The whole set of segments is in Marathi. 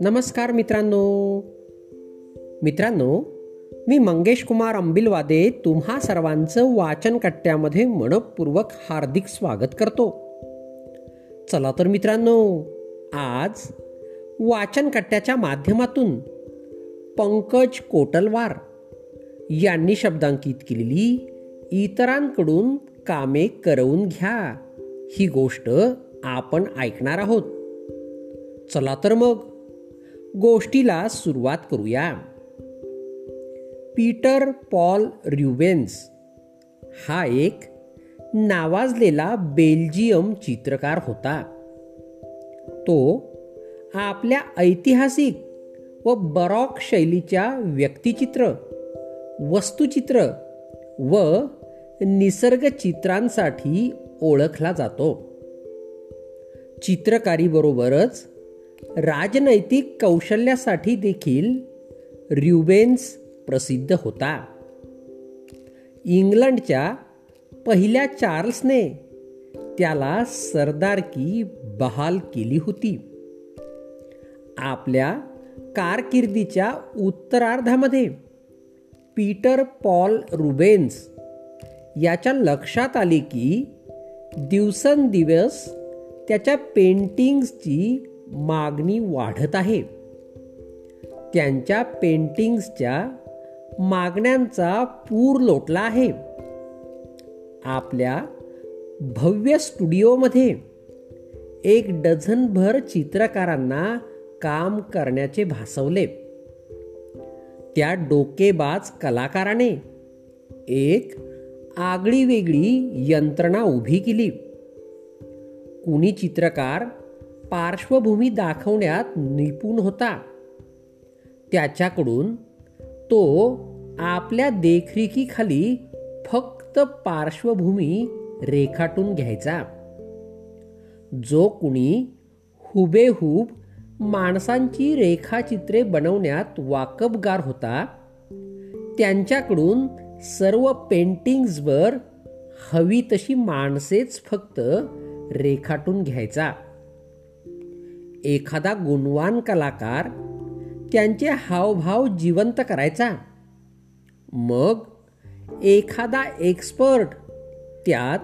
नमस्कार मित्रांनो. मित्रांनो मी मंगेश कुमार अंबिलवादे तुम्हा सर्वांचं वाचन कट्ट्यामध्ये मनपूर्वक हार्दिक स्वागत करतो. चला तर मित्रांनो आज वाचन कट्ट्याच्या माध्यमातून पंकज कोटलवार यांनी शब्दांकित केलेली इतरांकडून कामे करवून घ्या. ही गोष्ट आपण ऐकणार आहोत. चला तर मग गोष्टीला सुरुवात करूया. पीटर पॉल र्युबेन्स हा एक नावाजलेला बेल्जियम चित्रकार होता. तो आपल्या ऐतिहासिक व बरॉक शैलीच्या व्यक्तिचित्र वस्तुचित्र व निसर्गचित्रांसाठी ओळखला जातो. चित्रकारीबरोबरच राजनैतिक कौशल्यासाठी देखील र्युबेन्स प्रसिद्ध होता. इंग्लंडच्या पहिल्या चार्ल्सने त्याला सरदारकी बहाल केली होती. आपल्या कारकिर्दीच्या उत्तरार्धामध्ये पीटर पॉल रुबेन्स याच्या लक्षात आले की दिवसेंदिवस त्याच्या पेंटिंग्सची मागणी वाढत आहे. त्यांच्या पेंटिंग्सच्या मागण्यांचा पूर लोटला आहे. आपल्या भव्य स्टुडिओमध्ये एक डझनभर चित्रकारांना काम करण्याचे भासवले. त्या डोकेबाज कलाकाराने एक आगळी वेगळी यंत्रणा उभी केली. कुणी चित्रकार पार्श्वभूमी दाखवण्यात निपुण होता. त्याच्याकडून तो आपल्या देखरेखीखाली फक्त पार्श्वभूमी रेखाटून घ्यायचा. जो कुणी हुबेहूब माणसांची रेखाचित्रे बनवण्यात वाकबगार होता त्यांच्याकडून सर्व पेंटिंग्सवर हवी तशी माणसेच फक्त रेखाटून घ्यायचा. एखादा गुणवान कलाकार त्यांचे हावभाव जिवंत करायचा. मग एखादा एक्सपर्ट त्यात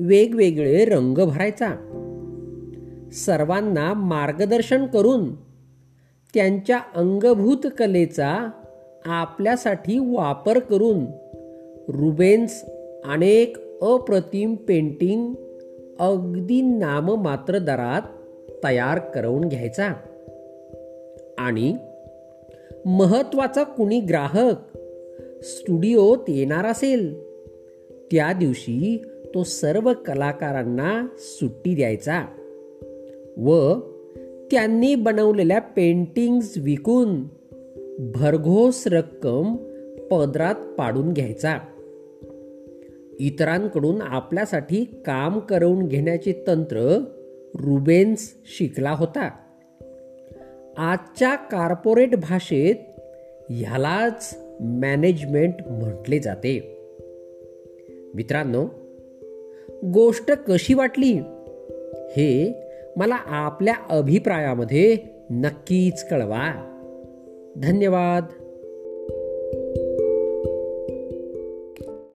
वेगवेगळे रंग भरायचा. सर्वांना मार्गदर्शन करून त्यांच्या अंगभूत कलेचा आपल्यासाठी वापर करून रुबेन्स अनेक अप्रतिम पेंटिंग अगदी नाममात्र दरात तयार करून घ्यायचा. आणि महत्त्वाचा कुणी ग्राहक स्टुडिओत येणार असेल त्या दिवशी तो सर्व कलाकारांना सुट्टी द्यायचा व त्यांनी बनवलेल्या पेंटिंग्स विकून भरघोस रक्कम पदरात पाडून घ्यायचा. इतरांकडून आपल्यासाठी काम करवून घेण्याचे तंत्र रुबेन्स शिकला होता. आजच्या कार्पोरेट भाषेत ह्यालाच मॅनेजमेंट म्हटले जाते. मित्रांनो गोष्ट कशी वाटली? हे मला आपल्या अभिप्रायामध्ये नक्कीच कळवा. धन्यवाद.